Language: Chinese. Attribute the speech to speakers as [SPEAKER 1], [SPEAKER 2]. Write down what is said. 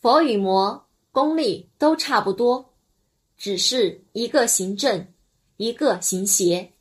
[SPEAKER 1] 佛与魔功力都差不多只是一个行正一个行邪。